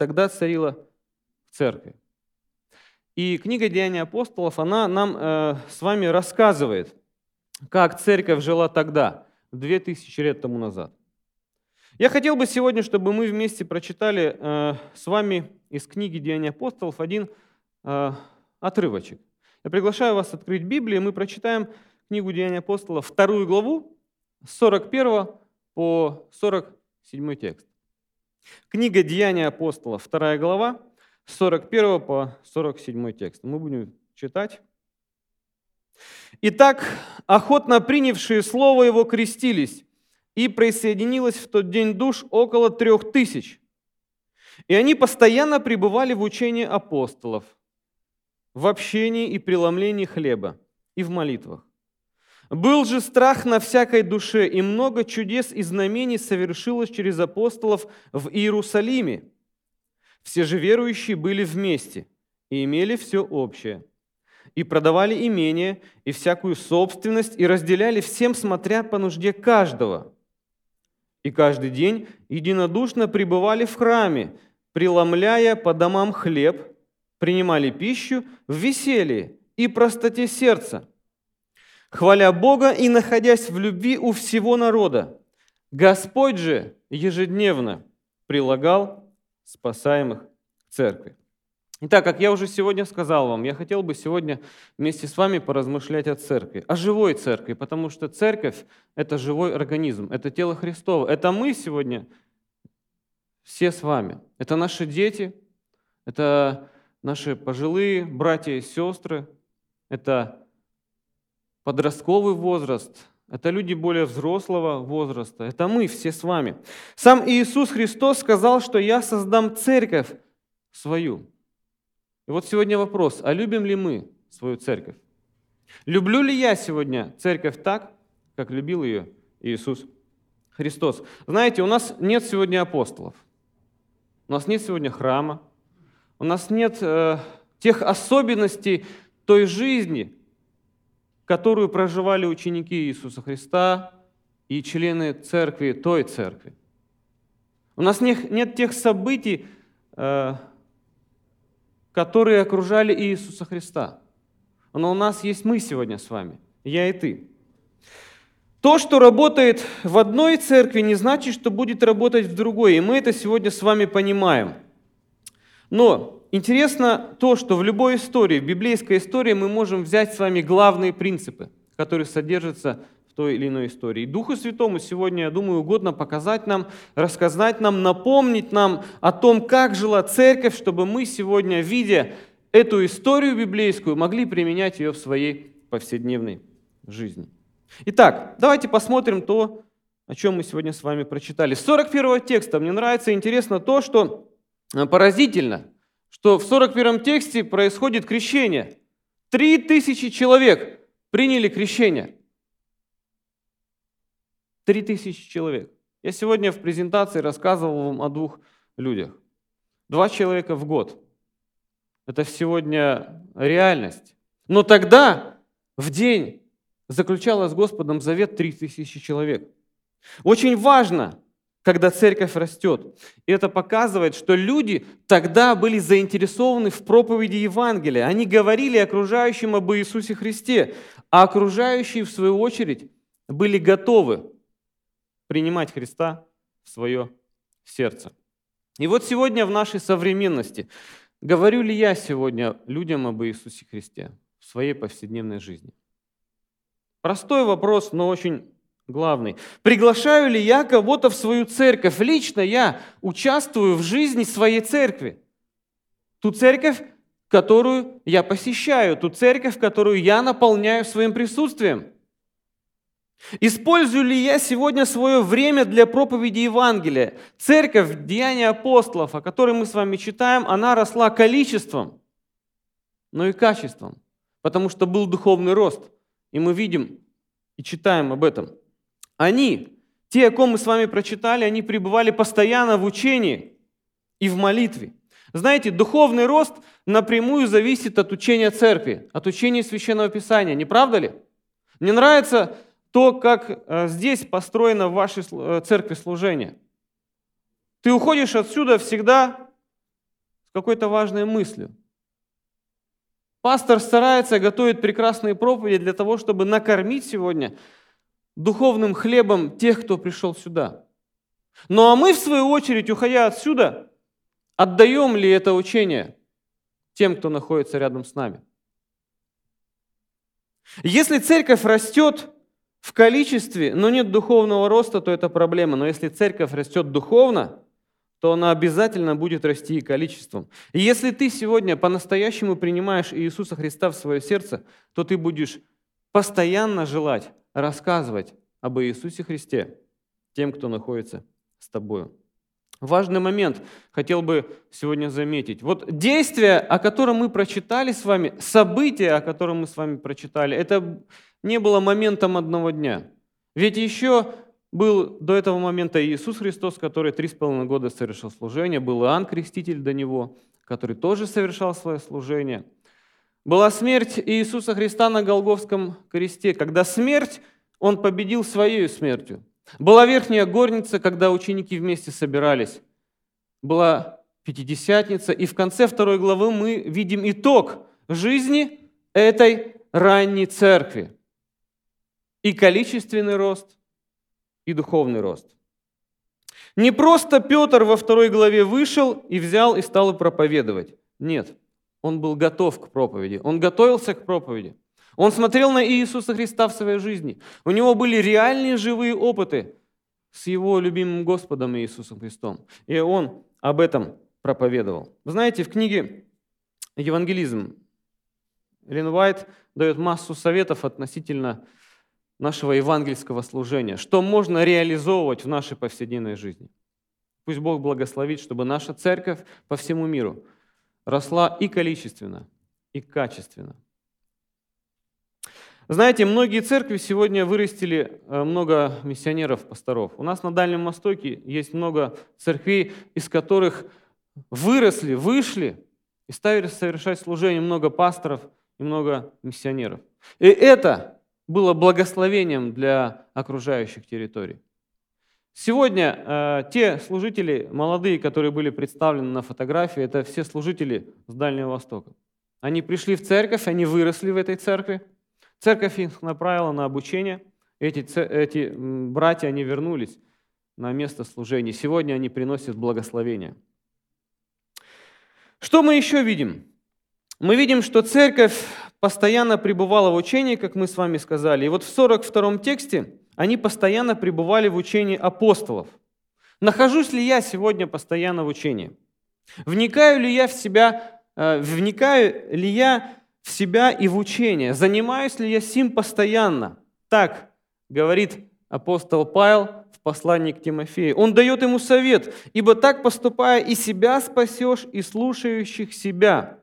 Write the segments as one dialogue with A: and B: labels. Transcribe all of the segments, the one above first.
A: тогда царила в церкви. И книга «Деяния апостолов», она нам э, с вами рассказывает, как церковь жила тогда, 2000 лет тому назад. Я хотел бы сегодня, чтобы мы вместе прочитали э, с вами из книги «Деяния апостолов» один э, отрывочек. Я приглашаю вас открыть Библию, и мы прочитаем книгу «Деяния апостолов», вторую главу, с 41 по 47 текст. Книга «Деяния апостолов», вторая глава, с 41 по 47 текст. Мы будем читать. Итак, охотно принявшие слово его крестились, и присоединилось в тот день душ около трех тысяч. И они постоянно пребывали в учении апостолов, в общении и преломлении хлеба и в молитвах. Был же страх на всякой душе, и много чудес и знамений совершилось через апостолов в Иерусалиме. Все же верующие были вместе и имели все общее. И продавали имение и всякую собственность, и разделяли всем, смотря по нужде каждого. И каждый день единодушно пребывали в храме, преломляя по домам хлеб, принимали пищу в веселье и простоте сердца, хваля Бога и находясь в любви у всего народа. Господь же ежедневно прилагал спасаемых к церкви. Итак, как я уже сегодня сказал вам, я хотел бы сегодня вместе с вами поразмышлять о церкви, о живой церкви, потому что церковь – это живой организм, это тело Христово. Это мы сегодня все с вами. Это наши дети, это наши пожилые братья и сестры, это подростковый возраст, это люди более взрослого возраста, это мы все с вами. Сам Иисус Христос сказал, что я создам церковь свою. И вот сегодня вопрос, а любим ли мы свою церковь? Люблю ли я сегодня церковь так, как любил ее Иисус Христос? Знаете, у нас нет сегодня апостолов, у нас нет сегодня храма, у нас нет э, тех особенностей той жизни, которую проживали ученики Иисуса Христа и члены церкви, той церкви. У нас нет, тех событий, э, которые окружали Иисуса Христа. Но у нас есть мы сегодня с вами, я и ты. То, что работает в одной церкви, не значит, что будет работать в другой. И мы это сегодня с вами понимаем. Но интересно то, что в любой истории, в библейской истории мы можем взять с вами главные принципы, которые содержатся в той или иной истории. Духу Святому сегодня, я думаю, угодно показать нам, рассказать нам, напомнить нам о том, как жила церковь, чтобы мы сегодня, видя эту историю библейскую, могли применять ее в своей повседневной жизни. Итак, давайте посмотрим то, о чем мы сегодня с вами прочитали. С 41 текста мне нравится интересно то, что э, поразительно, что в 41 тексте происходит крещение. Три тысячи человек приняли крещение. Три тысячи человек. Я сегодня в презентации рассказывал вам о двух людях. Два человека в год. Это сегодня реальность. Но тогда, в день, заключалось с Господом завет три тысячи человек. Очень важно, когда церковь растет. И это показывает, что люди тогда были заинтересованы в проповеди Евангелия. Они говорили окружающим об Иисусе Христе, а окружающие, в свою очередь, были готовы принимать Христа в свое сердце. И вот сегодня в нашей современности, говорю ли я сегодня людям об Иисусе Христе в своей повседневной жизни? Простой вопрос, но очень главный. Приглашаю ли я кого-то в свою церковь? Лично я участвую в жизни своей церкви. Ту церковь, которую я посещаю, ту церковь, которую я наполняю своим присутствием – Использую ли я сегодня свое время для проповеди Евангелия? Церковь, Деяния апостолов, о которой мы с вами читаем, она росла количеством, но и качеством, потому что был духовный рост. И мы видим и читаем об этом. Они, те, о ком мы с вами прочитали, они пребывали постоянно в учении и в молитве. Знаете, духовный рост напрямую зависит от учения церкви, от учения Священного Писания, не правда ли? Мне нравится то, как э, здесь построено в вашей э, церкви служение. Ты уходишь отсюда всегда с какой-то важной мыслью. Пастор старается, готовит прекрасные проповеди для того, чтобы накормить сегодня духовным хлебом тех, кто пришел сюда. Ну а мы, в свою очередь, уходя отсюда, отдаем ли это учение тем, кто находится рядом с нами? Если церковь растет в количестве, но нет духовного роста, то это проблема. Но если церковь растет духовно, то она обязательно будет расти и количеством. И если ты сегодня по-настоящему принимаешь Иисуса Христа в свое сердце, то ты будешь постоянно желать рассказывать об Иисусе Христе тем, кто находится с тобою. Важный момент хотел бы сегодня заметить. Вот действие, о котором мы прочитали с вами, событие, о котором мы с вами прочитали, это не было моментом одного дня. Ведь еще был до этого момента Иисус Христос, который три с половиной года совершил служение, был Иоанн Креститель до него, который тоже совершал свое служение. Была смерть Иисуса Христа на Голговском кресте, когда смерть Он победил своей смертью. Была верхняя горница, когда ученики вместе собирались. Была Пятидесятница. И в конце второй главы мы видим итог жизни этой ранней церкви. И количественный рост, и духовный рост. Не просто Петр во второй главе вышел и взял и стал проповедовать. Нет, он был готов к проповеди, он готовился к проповеди. Он смотрел на Иисуса Христа в своей жизни. У него были реальные живые опыты с его любимым Господом Иисусом Христом. И он об этом проповедовал. Вы знаете, в книге «Евангелизм» Лин Уайт дает массу советов относительно нашего евангельского служения, что можно реализовывать в нашей повседневной жизни. Пусть Бог благословит, чтобы наша церковь по всему миру росла и количественно, и качественно. Знаете, многие церкви сегодня вырастили э, много миссионеров, пасторов. У нас на Дальнем Востоке есть много церквей, из которых выросли, вышли и стали совершать служение много пасторов и много миссионеров. И это было благословением для окружающих территорий. Сегодня э, те служители, молодые, которые были представлены на фотографии, это все служители с Дальнего Востока. Они пришли в церковь, они выросли в этой церкви, Церковь их направила на обучение. Эти, эти братья, они вернулись на место служения. Сегодня они приносят благословение. Что мы еще видим? Мы видим, что церковь постоянно пребывала в учении, как мы с вами сказали. И вот в 42 тексте они постоянно пребывали в учении апостолов. Нахожусь ли я сегодня постоянно в учении? Вникаю ли я в себя, э, вникаю ли я в себя и в учение. Занимаюсь ли я сим постоянно? Так говорит апостол Павел в послании к Тимофею. Он дает ему совет, ибо так поступая и себя спасешь, и слушающих себя.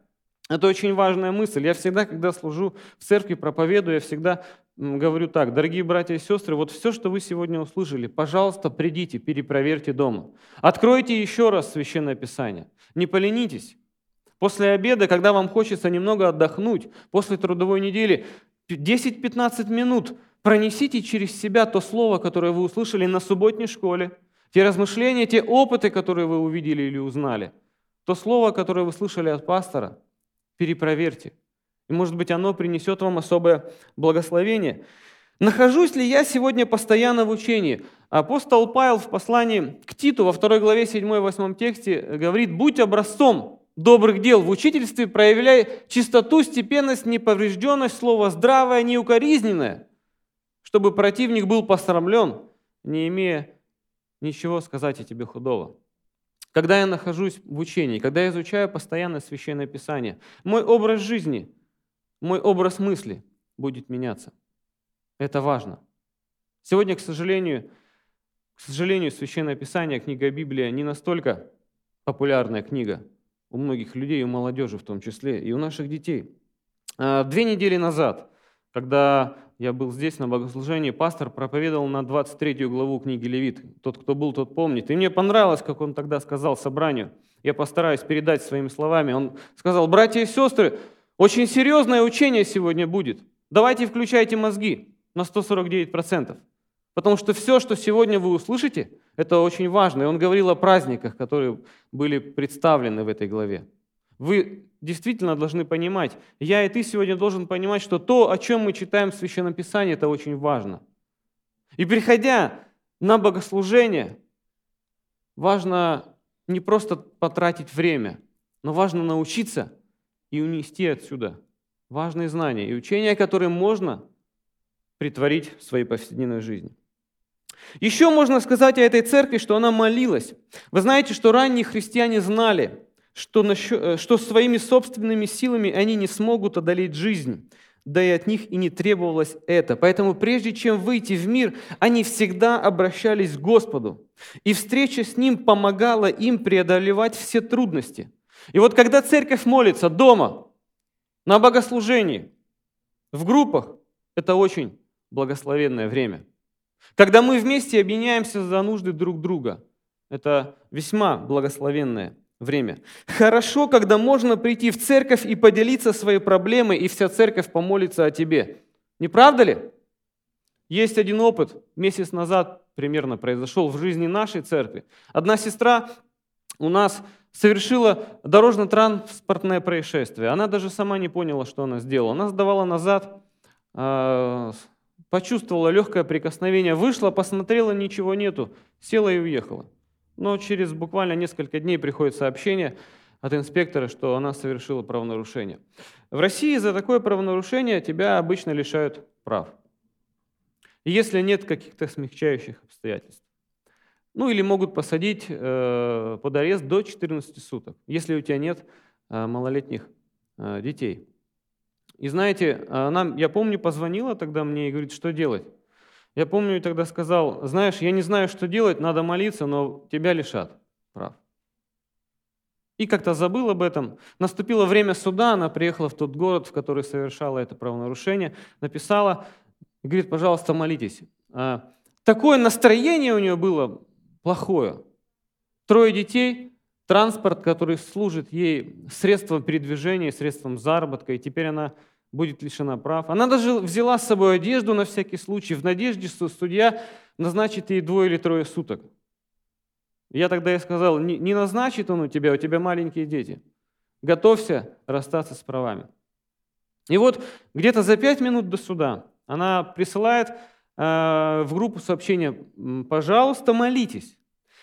A: Это очень важная мысль. Я всегда, когда служу в церкви, проповедую, я всегда говорю так, дорогие братья и сестры, вот все, что вы сегодня услышали, пожалуйста, придите, перепроверьте дома. Откройте еще раз Священное Писание. Не поленитесь. После обеда, когда вам хочется немного отдохнуть, после трудовой недели, 10-15 минут пронесите через себя то слово, которое вы услышали на субботней школе, те размышления, те опыты, которые вы увидели или узнали, то слово, которое вы слышали от пастора, перепроверьте. И, может быть, оно принесет вам особое благословение. Нахожусь ли я сегодня постоянно в учении? Апостол Павел в послании к Титу во второй главе 7-8 тексте говорит, «Будь образцом добрых дел в учительстве, проявляй чистоту, степенность, неповрежденность, слово здравое, неукоризненное, чтобы противник был посрамлен, не имея ничего сказать о тебе худого. Когда я нахожусь в учении, когда я изучаю постоянно Священное Писание, мой образ жизни, мой образ мысли будет меняться. Это важно. Сегодня, к сожалению, к сожалению, Священное Писание, книга Библия не настолько популярная книга – у многих людей, у молодежи в том числе, и у наших детей. А, две недели назад, когда я был здесь на богослужении, пастор проповедовал на 23 главу книги Левит. Тот, кто был, тот помнит. И мне понравилось, как он тогда сказал собранию. Я постараюсь передать своими словами. Он сказал, братья и сестры, очень серьезное учение сегодня будет. Давайте включайте мозги на 149%. Потому что все, что сегодня вы услышите, это очень важно. И он говорил о праздниках, которые были представлены в этой главе. Вы действительно должны понимать, я и ты сегодня должен понимать, что то, о чем мы читаем в Священном Писании, это очень важно. И приходя на богослужение, важно не просто потратить время, но важно научиться и унести отсюда важные знания и учения, которые можно притворить в своей повседневной жизни. Еще можно сказать о этой церкви, что она молилась. Вы знаете, что ранние христиане знали, что, э, что своими собственными силами они не смогут одолеть жизнь, да и от них и не требовалось это. Поэтому прежде чем выйти в мир, они всегда обращались к Господу. И встреча с Ним помогала им преодолевать все трудности. И вот когда церковь молится дома, на богослужении, в группах, это очень благословенное время. Когда мы вместе объединяемся за нужды друг друга, это весьма благословенное время. Хорошо, когда можно прийти в церковь и поделиться своей проблемой, и вся церковь помолится о тебе. Не правда ли? Есть один опыт, месяц назад примерно произошел в жизни нашей церкви. Одна сестра у нас совершила дорожно-транспортное происшествие. Она даже сама не поняла, что она сделала. Она сдавала назад, а, почувствовала легкое прикосновение, вышла, посмотрела, ничего нету, села и уехала. Но через буквально несколько дней приходит сообщение от инспектора, что она совершила правонарушение. В России за такое правонарушение тебя обычно лишают прав. Если нет каких-то смягчающих обстоятельств. Ну или могут посадить э, под арест до 14 суток, если у тебя нет э, малолетних э, детей. И знаете, она, я помню, позвонила тогда мне и говорит, что делать. Я помню, тогда сказал, знаешь, я не знаю, что делать, надо молиться, но тебя лишат прав. И как-то забыл об этом. Наступило время суда, она приехала в тот город, в который совершала это правонарушение, написала, говорит, пожалуйста, молитесь. А, такое настроение у нее было плохое. Трое детей, транспорт, который служит ей средством передвижения, средством заработка, и теперь она будет лишена прав. Она даже взяла с собой одежду на всякий случай, в надежде, что судья назначит ей двое или трое суток. Я тогда ей сказал, не, назначит он у тебя, у тебя маленькие дети. Готовься расстаться с правами. И вот где-то за пять минут до суда она присылает э, в группу сообщения, пожалуйста, молитесь.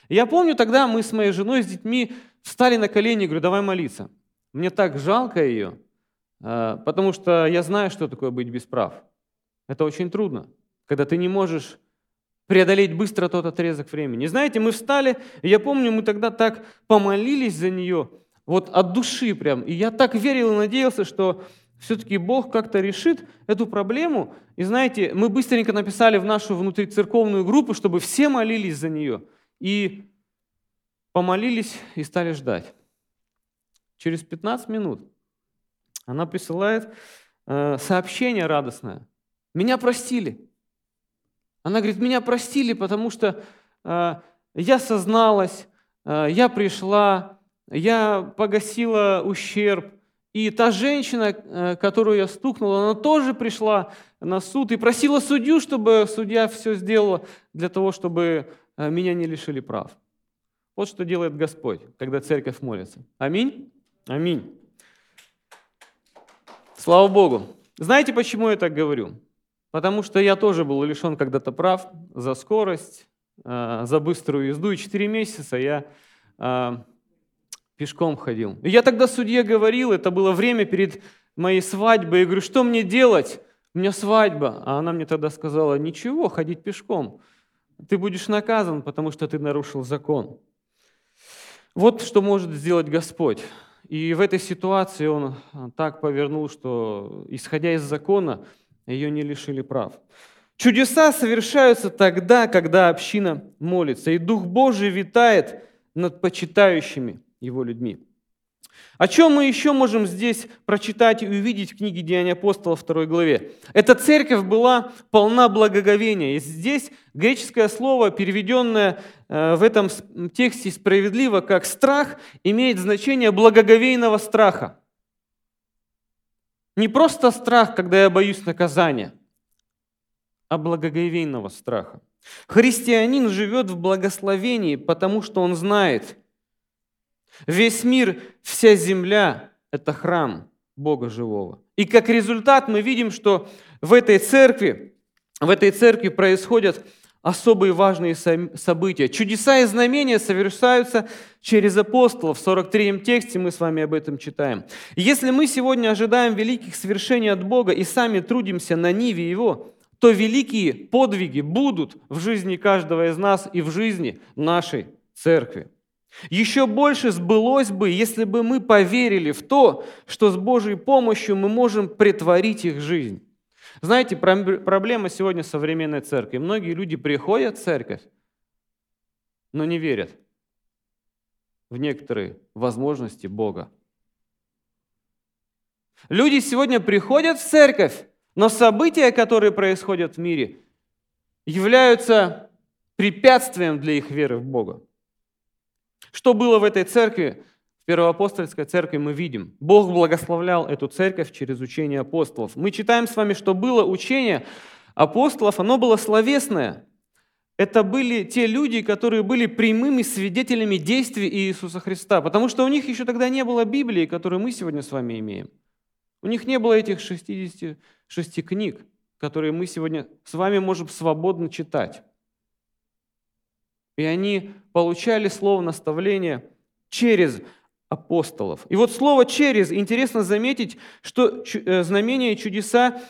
A: Я помню, тогда мы с моей женой, с детьми встали на колени и говорю, давай молиться. Мне так жалко ее, потому что я знаю, что такое быть без прав. Это очень трудно, когда ты не можешь преодолеть быстро тот отрезок времени. Знаете, мы встали, я помню, мы тогда так помолились за нее, вот от души прям. И я так верил и надеялся, что все-таки Бог как-то решит эту проблему. И знаете, мы быстренько написали в нашу внутрицерковную группу, чтобы все молились за нее. И помолились и стали ждать. Через 15 минут она присылает э, сообщение радостное. Меня простили. Она говорит, меня простили, потому что э, я созналась, э, я пришла, я погасила ущерб. И та женщина, которую я стукнула, она тоже пришла на суд и просила судью, чтобы судья все сделала для того, чтобы меня не лишили прав. Вот что делает Господь, когда церковь молится. Аминь? Аминь. Слава Богу. Знаете, почему я так говорю? Потому что я тоже был лишен когда-то прав за скорость, э, за быструю езду. И 4 месяца я э, пешком ходил. И я тогда судье говорил, это было время перед моей свадьбой. Я говорю, что мне делать? У меня свадьба. А она мне тогда сказала, ничего, ходить пешком. Ты будешь наказан, потому что ты нарушил закон. Вот что может сделать Господь. И в этой ситуации он а, так повернул, что, исходя из закона, ее не лишили прав. Чудеса совершаются тогда, когда община молится, и Дух Божий витает над почитающими его людьми. О чем мы еще можем здесь прочитать и увидеть в книге Деяния апостола 2 главе? Эта церковь была полна благоговения. И здесь греческое слово, переведенное э, в этом тексте справедливо как страх, имеет значение благоговейного страха. Не просто страх, когда я боюсь наказания, а благоговейного страха. Христианин живет в благословении, потому что он знает – Весь мир, вся земля – это храм Бога живого. И как результат мы видим, что в этой церкви, в этой церкви происходят особые важные события. Чудеса и знамения совершаются через апостолов. В 43-м тексте мы с вами об этом читаем. если мы сегодня ожидаем великих свершений от Бога и сами трудимся на ниве Его, то великие подвиги будут в жизни каждого из нас и в жизни нашей церкви. Еще больше сбылось бы, если бы мы поверили в то, что с Божьей помощью мы можем притворить их жизнь. Знаете, проблема сегодня современной церкви. Многие люди приходят в церковь, но не верят в некоторые возможности Бога. Люди сегодня приходят в церковь, но события, которые происходят в мире, являются препятствием для их веры в Бога. Что было в этой церкви? В Первоапостольской церкви мы видим. Бог благословлял эту церковь через учение апостолов. Мы читаем с вами, что было учение апостолов, оно было словесное. Это были те люди, которые были прямыми свидетелями действий Иисуса Христа, потому что у них еще тогда не было Библии, которую мы сегодня с вами имеем. У них не было этих 66 книг, которые мы сегодня с вами можем свободно читать. И они получали слово наставления через апостолов. И вот слово «через» интересно заметить, что э, знамения и чудеса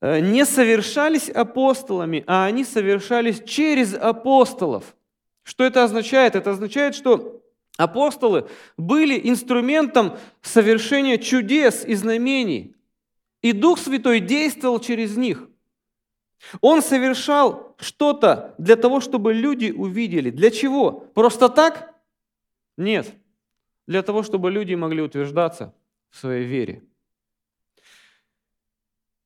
A: э, не совершались апостолами, а они совершались через апостолов. Что это означает? Это означает, что апостолы были инструментом совершения чудес и знамений. И Дух Святой действовал через них. Он совершал что-то для того, чтобы люди увидели. Для чего? Просто так? Нет. Для того, чтобы люди могли утверждаться в своей вере.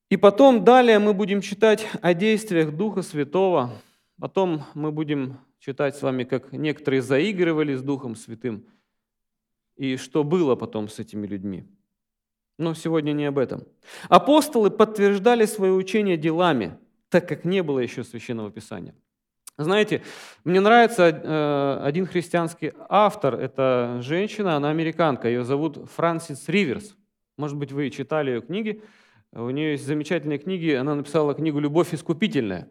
A: И потом далее мы будем читать о действиях Духа Святого. Потом мы будем читать с вами, как некоторые заигрывали с Духом Святым. И что было потом с этими людьми. Но сегодня не об этом. Апостолы подтверждали свое учение делами – так как не было еще священного писания. Знаете, мне нравится э, один христианский автор, это женщина, она американка, ее зовут Франсис Риверс. Может быть, вы читали ее книги. У нее есть замечательные книги, она написала книгу «Любовь искупительная».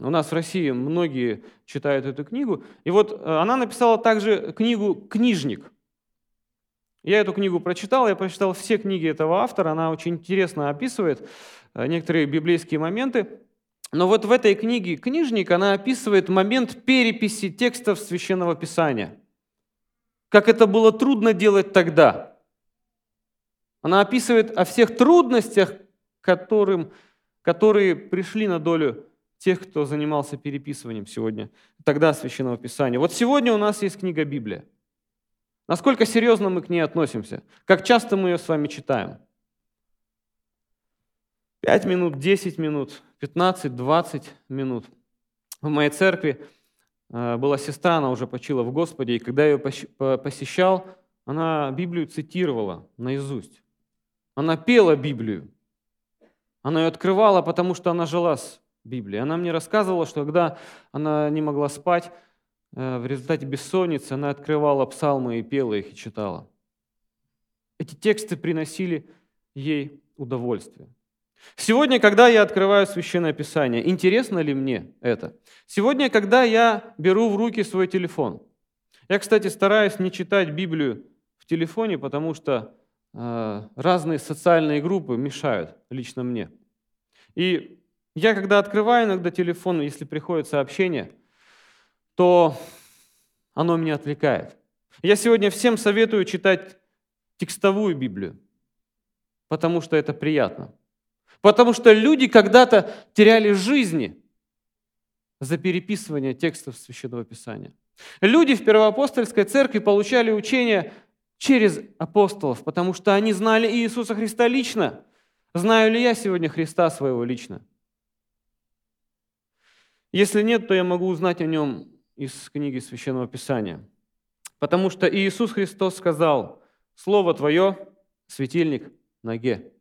A: У нас в России многие читают эту книгу. И вот э, она написала также книгу «Книжник». Я эту книгу прочитал, я прочитал все книги этого автора, она очень интересно описывает э, некоторые библейские моменты. Но вот в этой книге «Книжник» она описывает момент переписи текстов Священного Писания. Как это было трудно делать тогда. Она описывает о всех трудностях, которым, которые пришли на долю тех, кто занимался переписыванием сегодня, тогда Священного Писания. Вот сегодня у нас есть книга Библия. Насколько серьезно мы к ней относимся? Как часто мы ее с вами читаем? Пять минут, десять минут, 15-20 минут. В моей церкви э, была сестра, она уже почила в Господе, и когда я ее посещал, она Библию цитировала наизусть. Она пела Библию. Она ее открывала, потому что она жила с Библией. Она мне рассказывала, что когда она не могла спать, э, в результате бессонницы она открывала псалмы и пела их и читала. Эти тексты приносили ей удовольствие. Сегодня, когда я открываю Священное Писание, интересно ли мне это? Сегодня, когда я беру в руки свой телефон. Я, кстати, стараюсь не читать Библию в телефоне, потому что э, разные социальные группы мешают лично мне. И я, когда открываю иногда телефон, если приходит сообщение, то оно меня отвлекает. Я сегодня всем советую читать текстовую Библию, потому что это приятно. Потому что люди когда-то теряли жизни за переписывание текстов Священного Писания. Люди в Первоапостольской церкви получали учение через апостолов, потому что они знали Иисуса Христа лично. Знаю ли я сегодня Христа своего лично? Если нет, то я могу узнать о нем из книги Священного Писания. Потому что Иисус Христос сказал, «Слово Твое – светильник ноге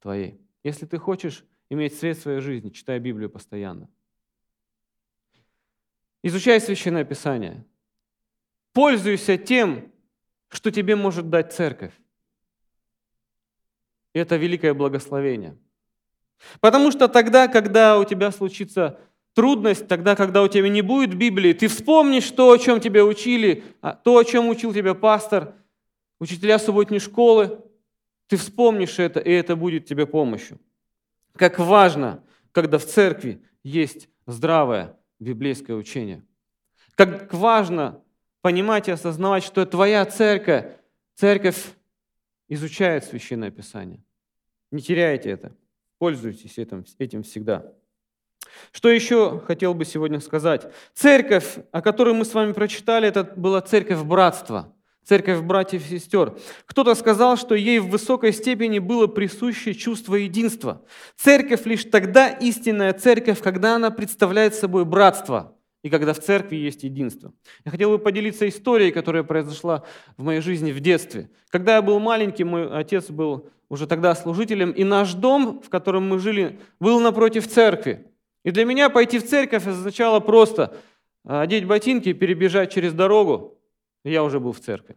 A: Твоей». Если ты хочешь иметь свет в своей жизни, читай Библию постоянно. Изучай Священное Писание. Пользуйся тем, что тебе может дать церковь. Это великое благословение. Потому что тогда, когда у тебя случится трудность, тогда, когда у тебя не будет Библии, ты вспомнишь то, о чем тебя учили, а, то, о чем учил тебя пастор, учителя субботней школы, ты вспомнишь это, и это будет тебе помощью. Как важно, когда в церкви есть здравое библейское учение. Как важно понимать и осознавать, что твоя церковь, церковь изучает Священное Писание. Не теряйте это. Пользуйтесь этим, этим всегда. Что еще хотел бы сегодня сказать? Церковь, о которой мы с вами прочитали, это была церковь братства, церковь братьев и сестер. Кто-то сказал, что ей в высокой степени было присуще чувство единства. Церковь лишь тогда истинная церковь, когда она представляет собой братство и когда в церкви есть единство. Я хотел бы поделиться историей, которая произошла в моей жизни в детстве. Когда я был маленький, мой отец был уже тогда служителем, и наш дом, в котором мы жили, был напротив церкви. И для меня пойти в церковь означало просто одеть ботинки и перебежать через дорогу. Я уже был в церкви.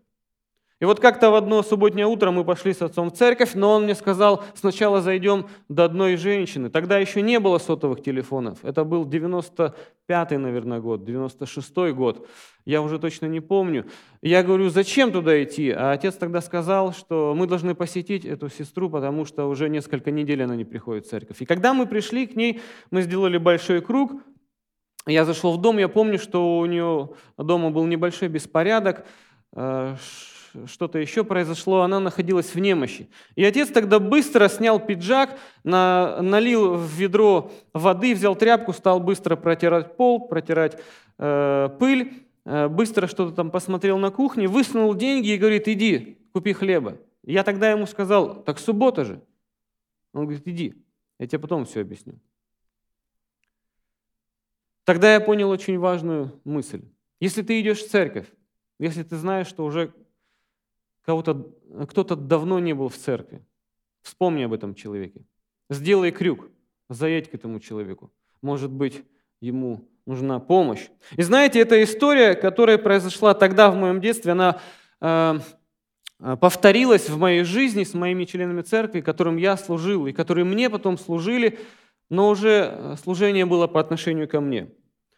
A: И вот как-то в одно субботнее утро мы пошли с отцом в церковь, но он мне сказал, сначала зайдем до одной женщины. Тогда еще не было сотовых телефонов. Это был 95-й, наверное, год, 96-й год. Я уже точно не помню. Я говорю, зачем туда идти? А отец тогда сказал, что мы должны посетить эту сестру, потому что уже несколько недель она не приходит в церковь. И когда мы пришли к ней, мы сделали большой круг, я зашел в дом, я помню, что у нее дома был небольшой беспорядок, э, что-то еще произошло, она находилась в немощи. И отец тогда быстро снял пиджак, на, налил в ведро воды, взял тряпку, стал быстро протирать пол, протирать э, пыль, э, быстро что-то там посмотрел на кухне, высунул деньги и говорит, иди, купи хлеба. Я тогда ему сказал, так суббота же. Он говорит, иди, я тебе потом все объясню. Тогда я понял очень важную мысль. Если ты идешь в церковь, если ты знаешь, что уже кого-то, кто-то давно не был в церкви. Вспомни об этом человеке. Сделай крюк, заедь к этому человеку. Может быть, ему нужна помощь. И знаете, эта история, которая произошла тогда в моем детстве, она э, повторилась в моей жизни с моими членами церкви, которым я служил, и которые мне потом служили, но уже э, служение было по отношению ко мне.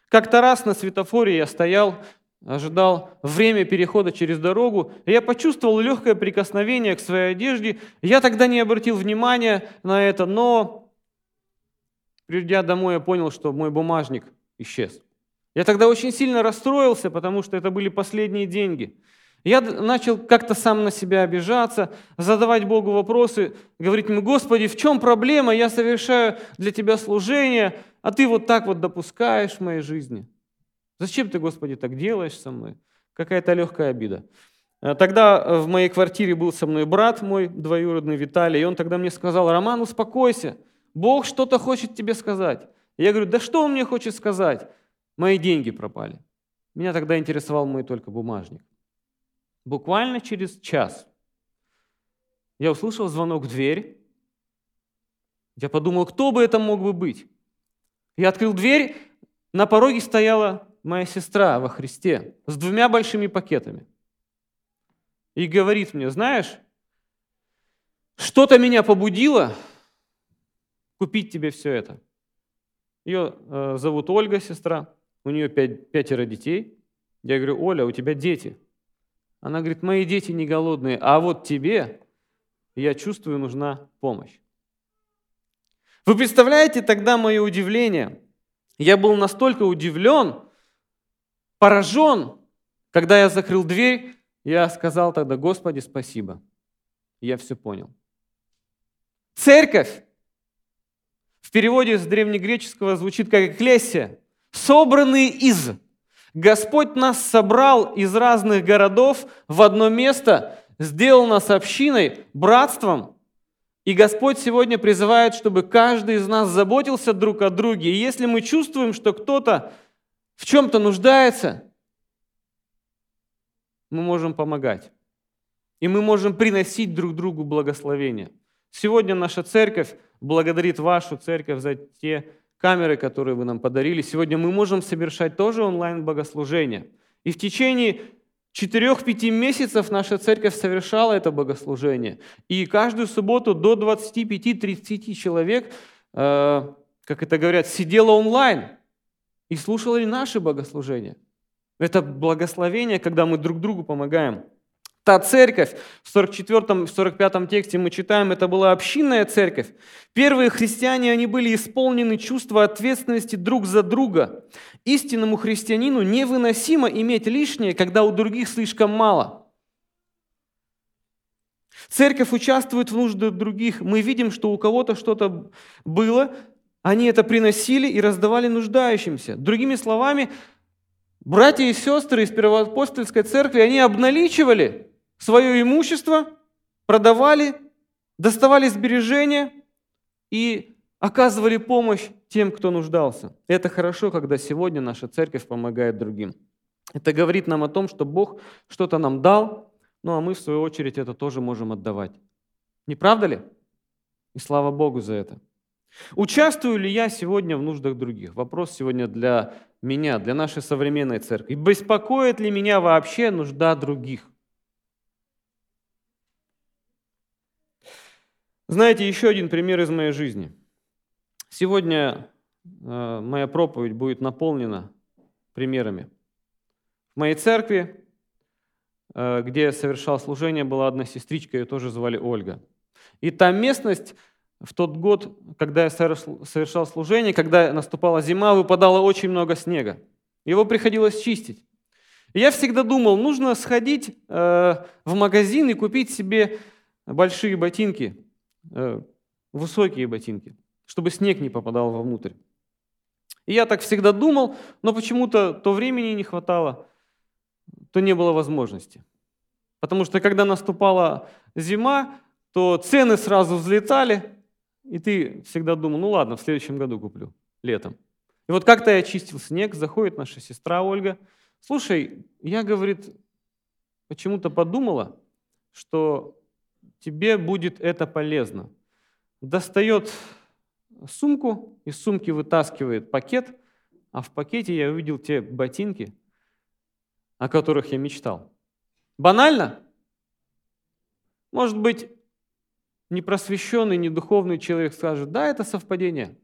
A: Как-то раз на светофоре я стоял ожидал время перехода через дорогу, и я почувствовал легкое прикосновение к своей одежде. Я тогда не обратил внимания на это, но придя домой, я понял, что мой бумажник исчез. Я тогда очень сильно расстроился, потому что это были последние деньги. Я начал как-то сам на себя обижаться, задавать Богу вопросы, говорить ему, Господи, в чем проблема? Я совершаю для Тебя служение, а Ты вот так вот допускаешь в моей жизни – Зачем ты, Господи, так делаешь со мной? Какая-то легкая обида. Э, тогда э, в моей квартире был со мной брат мой, двоюродный Виталий, и он тогда мне сказал, Роман, успокойся, Бог что-то хочет тебе сказать. я говорю, да что он мне хочет сказать? Мои деньги пропали. Меня тогда интересовал мой только бумажник. Буквально через час я услышал звонок в дверь. Я подумал, кто бы это мог бы быть? Я открыл дверь, на пороге стояла моя сестра во Христе с двумя большими пакетами. И говорит мне, знаешь, что-то меня побудило купить тебе все это. Ее э, зовут Ольга, сестра, у нее пять, пятеро детей. Я говорю, Оля, у тебя дети. Она говорит, мои дети не голодные, а вот тебе, я чувствую, нужна помощь. Вы представляете тогда мое удивление? Я был настолько удивлен, поражен, когда я закрыл дверь, я сказал тогда, Господи, спасибо. Я все понял. Церковь в переводе с древнегреческого звучит как «экклесия», собранные из. Господь нас собрал из разных городов в одно место, сделал нас общиной, братством. И Господь сегодня призывает, чтобы каждый из нас заботился друг о друге. И если мы чувствуем, что кто-то в чем-то нуждается, мы можем помогать. И мы можем приносить друг другу благословение. Сегодня наша церковь благодарит вашу церковь за те камеры, которые вы нам подарили. Сегодня мы можем совершать тоже онлайн-богослужение. И в течение четырех-пяти месяцев наша церковь совершала это богослужение. И каждую субботу до 25-30 человек, э, как это говорят, сидело онлайн и слушали наши богослужения. Это благословение, когда мы друг другу помогаем. Та церковь, в 44-45 тексте мы читаем, это была общинная церковь. Первые христиане, они были исполнены чувства ответственности друг за друга. Истинному христианину невыносимо иметь лишнее, когда у других слишком мало. Церковь участвует в нуждах других. Мы видим, что у кого-то что-то было, они это приносили и раздавали нуждающимся. Другими словами, братья и сестры из Первоапостольской церкви, они обналичивали свое имущество, продавали, доставали сбережения и оказывали помощь тем, кто нуждался. Это хорошо, когда сегодня наша церковь помогает другим. Это говорит нам о том, что Бог что-то нам дал, ну а мы, в свою очередь, это тоже можем отдавать. Не правда ли? И слава Богу за это. Участвую ли я сегодня в нуждах других? Вопрос сегодня для меня, для нашей современной церкви. Беспокоит ли меня вообще нужда других? Знаете, еще один пример из моей жизни. Сегодня э, моя проповедь будет наполнена примерами. В моей церкви, э, где я совершал служение, была одна сестричка, ее тоже звали Ольга. И та местность в тот год, когда я совершал служение, когда наступала зима, выпадало очень много снега. Его приходилось чистить. И я всегда думал, нужно сходить э, в магазин и купить себе большие ботинки, Э, высокие ботинки, чтобы снег не попадал вовнутрь. И я так всегда думал, но почему-то то времени не хватало, то не было возможности. Потому что когда наступала зима, то цены сразу взлетали, и ты всегда думал, ну ладно, в следующем году куплю, летом. И вот как-то я чистил снег, заходит наша сестра Ольга. Слушай, я, говорит, почему-то подумала, что тебе будет это полезно. Достает сумку, из сумки вытаскивает пакет, а в пакете я увидел те ботинки, о которых я мечтал. Банально? Может быть, непросвещенный, недуховный человек скажет, да, это совпадение.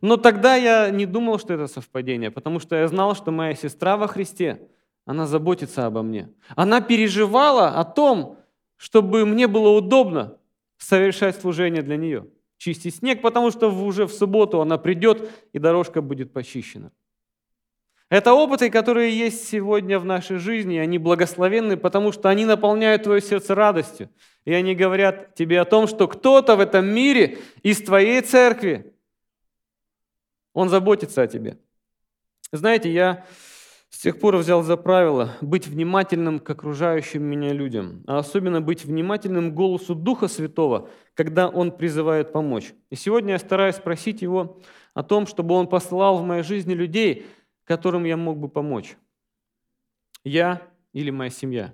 A: Но тогда я не думал, что это совпадение, потому что я знал, что моя сестра во Христе, она заботится обо мне. Она переживала о том, чтобы мне было удобно совершать служение для нее. Чистить снег, потому что уже в субботу она придет, и дорожка будет почищена. Это опыты, которые есть сегодня в нашей жизни, и они благословенны, потому что они наполняют твое сердце радостью. И они говорят тебе о том, что кто-то в этом мире из твоей церкви, он заботится о тебе. Знаете, я с тех пор взял за правило быть внимательным к окружающим меня людям, а особенно быть внимательным к голосу Духа Святого, когда Он призывает помочь. И сегодня я стараюсь спросить Его о том, чтобы Он послал в моей жизни людей, которым я мог бы помочь. Я или моя семья.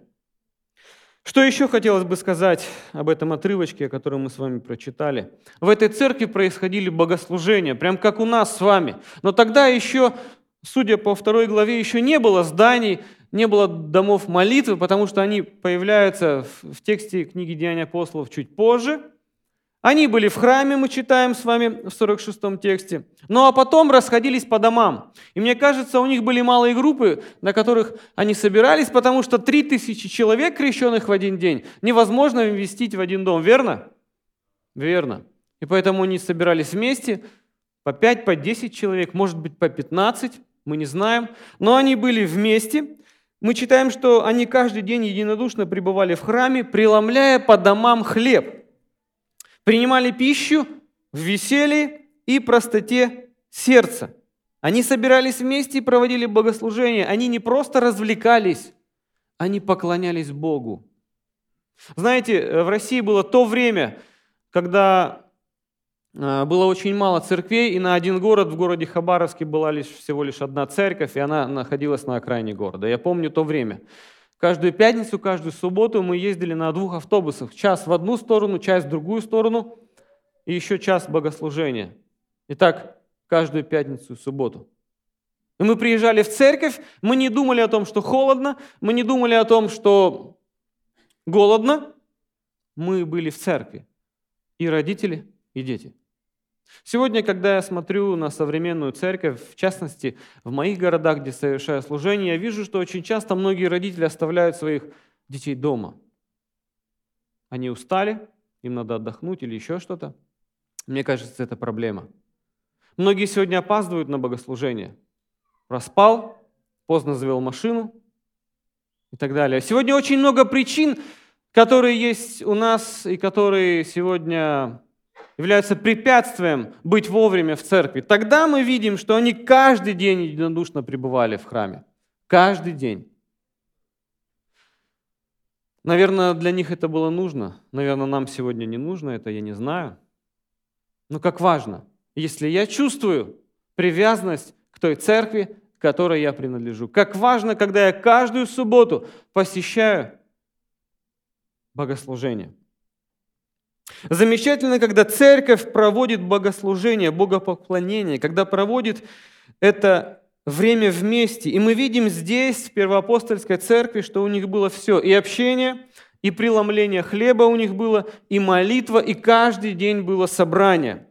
A: Что еще хотелось бы сказать об этом отрывочке, о котором мы с вами прочитали? В этой церкви происходили богослужения, прям как у нас с вами. Но тогда еще судя по второй главе, еще не было зданий, не было домов молитвы, потому что они появляются в тексте книги Деяния апостолов чуть позже. Они были в храме, мы читаем с вами в 46-м тексте. Ну а потом расходились по домам. И мне кажется, у них были малые группы, на которых они собирались, потому что 3000 человек, крещенных в один день, невозможно вместить в один дом, верно? Верно. И поэтому они собирались вместе, по 5, по 10 человек, может быть, по 15 мы не знаем. Но они были вместе. Мы читаем, что они каждый день единодушно пребывали в храме, преломляя по домам хлеб. Принимали пищу в веселье и простоте сердца. Они собирались вместе и проводили богослужение. Они не просто развлекались, они поклонялись Богу. Знаете, в России было то время, когда было очень мало церквей, и на один город в городе Хабаровске была лишь, всего лишь одна церковь, и она находилась на окраине города. Я помню то время. Каждую пятницу, каждую субботу мы ездили на двух автобусах. Час в одну сторону, час в другую сторону, и еще час богослужения. И так каждую пятницу и субботу. И мы приезжали в церковь, мы не думали о том, что холодно, мы не думали о том, что голодно. Мы были в церкви. И родители, и дети. Сегодня, когда я смотрю на современную церковь, в частности, в моих городах, где совершаю служение, я вижу, что очень часто многие родители оставляют своих детей дома. Они устали, им надо отдохнуть или еще что-то. Мне кажется, это проблема. Многие сегодня опаздывают на богослужение. Проспал, поздно завел машину и так далее. Сегодня очень много причин, которые есть у нас и которые сегодня являются препятствием быть вовремя в церкви. Тогда мы видим, что они каждый день единодушно пребывали в храме. Каждый день. Наверное, для них это было нужно. Наверное, нам сегодня не нужно это, я не знаю. Но как важно, если я чувствую привязанность к той церкви, которой я принадлежу. Как важно, когда я каждую субботу посещаю богослужение. Замечательно, когда церковь проводит богослужение, богопоклонение, когда проводит это время вместе. И мы видим здесь, в Первоапостольской церкви, что у них было все. И общение, и преломление хлеба у них было, и молитва, и каждый день было собрание.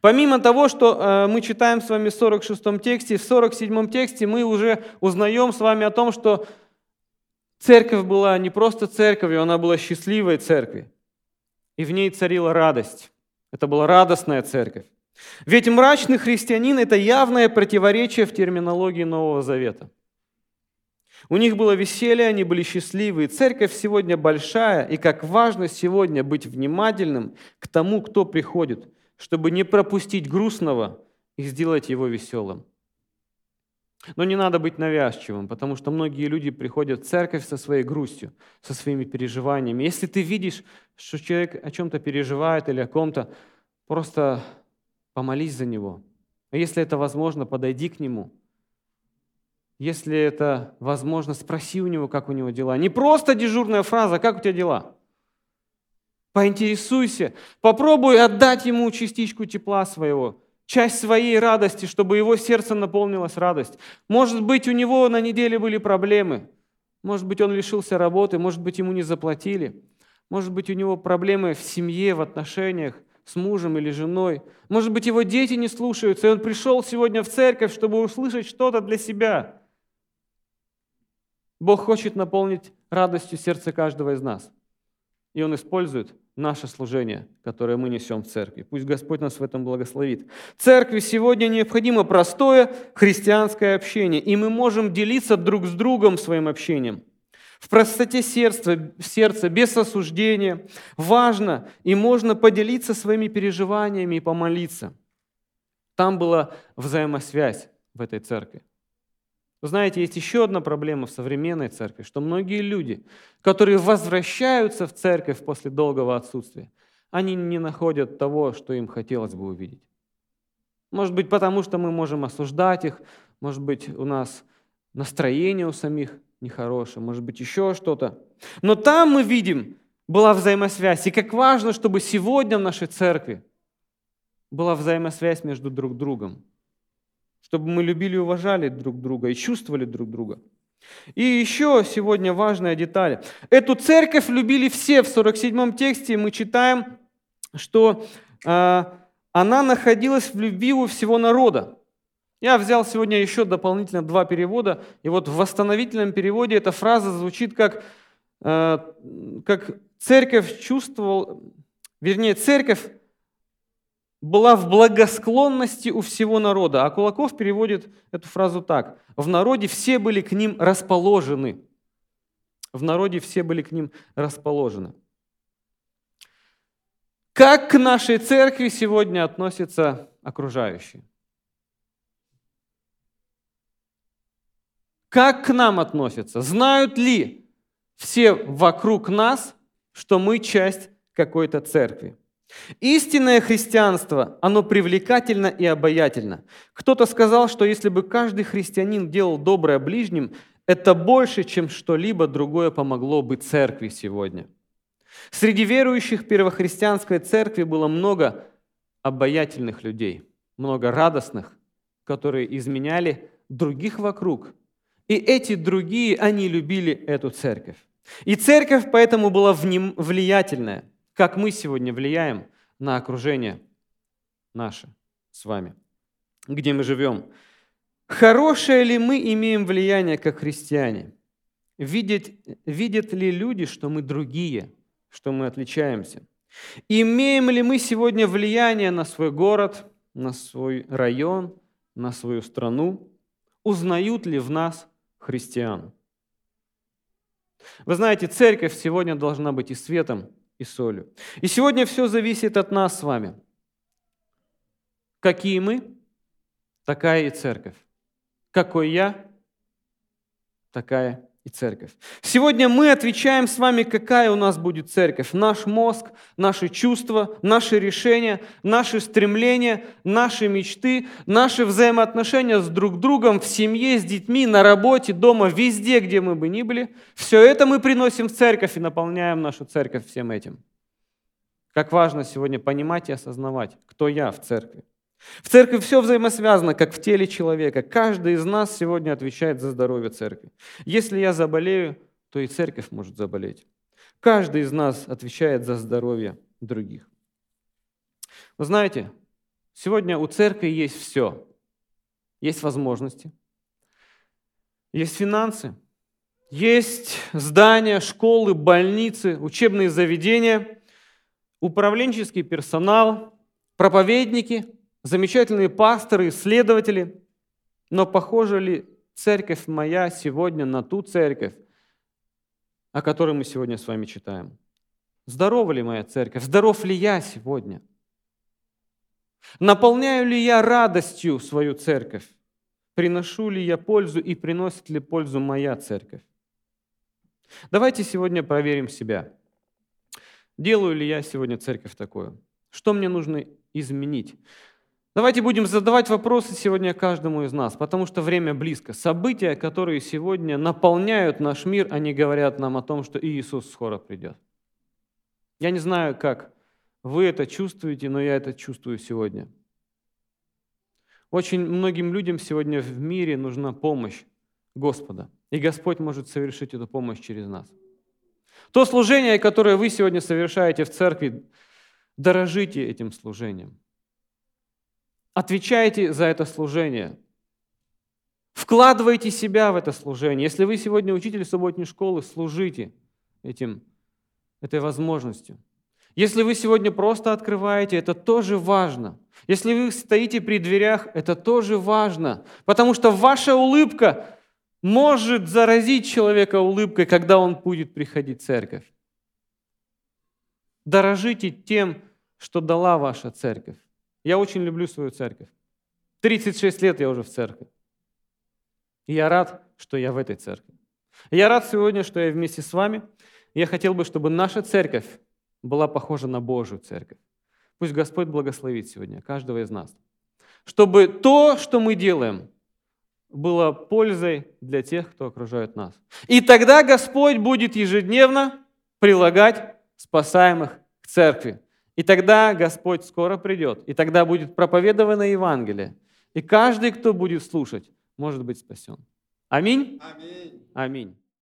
A: Помимо того, что э, мы читаем с вами в 46 тексте, в 47 тексте мы уже узнаем с вами о том, что церковь была не просто церковью, она была счастливой церковью. И в ней царила радость. Это была радостная церковь. Ведь мрачный христианин – это явное противоречие в терминологии Нового Завета. У них было веселье, они были счастливы. И церковь сегодня большая, и как важно сегодня быть внимательным к тому, кто приходит, чтобы не пропустить грустного и сделать его веселым. Но не надо быть навязчивым, потому что многие люди приходят в церковь со своей грустью, со своими переживаниями. Если ты видишь, что человек о чем-то переживает или о ком-то, просто помолись за него. А если это возможно, подойди к нему. Если это возможно, спроси у него, как у него дела. Не просто дежурная фраза «как у тебя дела?». Поинтересуйся, попробуй отдать ему частичку тепла своего, часть своей радости, чтобы его сердце наполнилось радость. Может быть, у него на неделе были проблемы, может быть, он лишился работы, может быть, ему не заплатили, может быть, у него проблемы в семье, в отношениях с мужем или женой. Может быть, его дети не слушаются, и он пришел сегодня в церковь, чтобы услышать что-то для себя. Бог хочет наполнить радостью сердце каждого из нас. И Он использует наше служение, которое мы несем в церкви. Пусть Господь нас в этом благословит. Церкви сегодня необходимо простое христианское общение, и мы можем делиться друг с другом своим общением. В простоте сердца, сердца, без осуждения. Важно и можно поделиться своими переживаниями и помолиться. Там была взаимосвязь в этой церкви. Вы знаете, есть еще одна проблема в современной церкви, что многие люди, которые возвращаются в церковь после долгого отсутствия, они не находят того, что им хотелось бы увидеть. Может быть, потому что мы можем осуждать их, может быть, у нас настроение у самих нехорошее, может быть, еще что-то. Но там мы видим, была взаимосвязь. И как важно, чтобы сегодня в нашей церкви была взаимосвязь между друг другом чтобы мы любили и уважали друг друга и чувствовали друг друга. И еще сегодня важная деталь. Эту церковь любили все. В 47 тексте мы читаем, что э, она находилась в любви у всего народа. Я взял сегодня еще дополнительно два перевода, и вот в восстановительном переводе эта фраза звучит как, э, как церковь чувствовал, вернее, церковь была в благосклонности у всего народа. А Кулаков переводит эту фразу так. В народе все были к ним расположены. В народе все были к ним расположены. Как к нашей церкви сегодня относятся окружающие? Как к нам относятся? Знают ли все вокруг нас, что мы часть какой-то церкви? Истинное христианство, оно привлекательно и обаятельно. Кто-то сказал, что если бы каждый христианин делал доброе ближним, это больше, чем что-либо другое помогло бы церкви сегодня. Среди верующих первохристианской церкви было много обаятельных людей, много радостных, которые изменяли других вокруг. И эти другие, они любили эту церковь. И церковь поэтому была влиятельная, как мы сегодня влияем на окружение наше с вами, где мы живем. Хорошее ли мы имеем влияние как христиане? Видят, видят ли люди, что мы другие, что мы отличаемся? Имеем ли мы сегодня влияние на свой город, на свой район, на свою страну? Узнают ли в нас христиан? Вы знаете, церковь сегодня должна быть и светом, и солью. И сегодня все зависит от нас с вами. Какие мы, такая и церковь. Какой я, такая и церковь. Сегодня мы отвечаем с вами, какая у нас будет церковь. Наш мозг, наши чувства, наши решения, наши стремления, наши мечты, наши взаимоотношения с друг другом, в семье, с детьми, на работе, дома, везде, где мы бы ни были. Все это мы приносим в церковь и наполняем нашу церковь всем этим. Как важно сегодня понимать и осознавать, кто я в церкви. В церкви все взаимосвязано, как в теле человека. Каждый из нас сегодня отвечает за здоровье церкви. Если я заболею, то и церковь может заболеть. Каждый из нас отвечает за здоровье других. Вы знаете, сегодня у церкви есть все. Есть возможности, есть финансы, есть здания, школы, больницы, учебные заведения, управленческий персонал, проповедники, замечательные пасторы, исследователи, но похожа ли церковь моя сегодня на ту церковь, о которой мы сегодня с вами читаем? Здорова ли моя церковь? Здоров ли я сегодня? Наполняю ли я радостью свою церковь? Приношу ли я пользу и приносит ли пользу моя церковь? Давайте сегодня проверим себя. Делаю ли я сегодня церковь такую? Что мне нужно изменить? Давайте будем задавать вопросы сегодня каждому из нас, потому что время близко. События, которые сегодня наполняют наш мир, они говорят нам о том, что Иисус скоро придет. Я не знаю, как вы это чувствуете, но я это чувствую сегодня. Очень многим людям сегодня в мире нужна помощь Господа. И Господь может совершить эту помощь через нас. То служение, которое вы сегодня совершаете в церкви, дорожите этим служением. Отвечайте за это служение. Вкладывайте себя в это служение. Если вы сегодня учитель субботней школы, служите этим, этой возможностью. Если вы сегодня просто открываете, это тоже важно. Если вы стоите при дверях, это тоже важно. Потому что ваша улыбка может заразить человека улыбкой, когда он будет приходить в церковь. Дорожите тем, что дала ваша церковь. Я очень люблю свою церковь. 36 лет я уже в церкви. И я рад, что я в этой церкви. Я рад сегодня, что я вместе с вами. Я хотел бы, чтобы наша церковь была похожа на Божью церковь. Пусть Господь благословит сегодня каждого из нас. Чтобы то, что мы делаем, было пользой для тех, кто окружает нас. И тогда Господь будет ежедневно прилагать спасаемых к церкви. И тогда Господь скоро придет, и тогда будет проповедовано Евангелие. И каждый, кто будет слушать, может быть спасен. Аминь? Аминь. Аминь.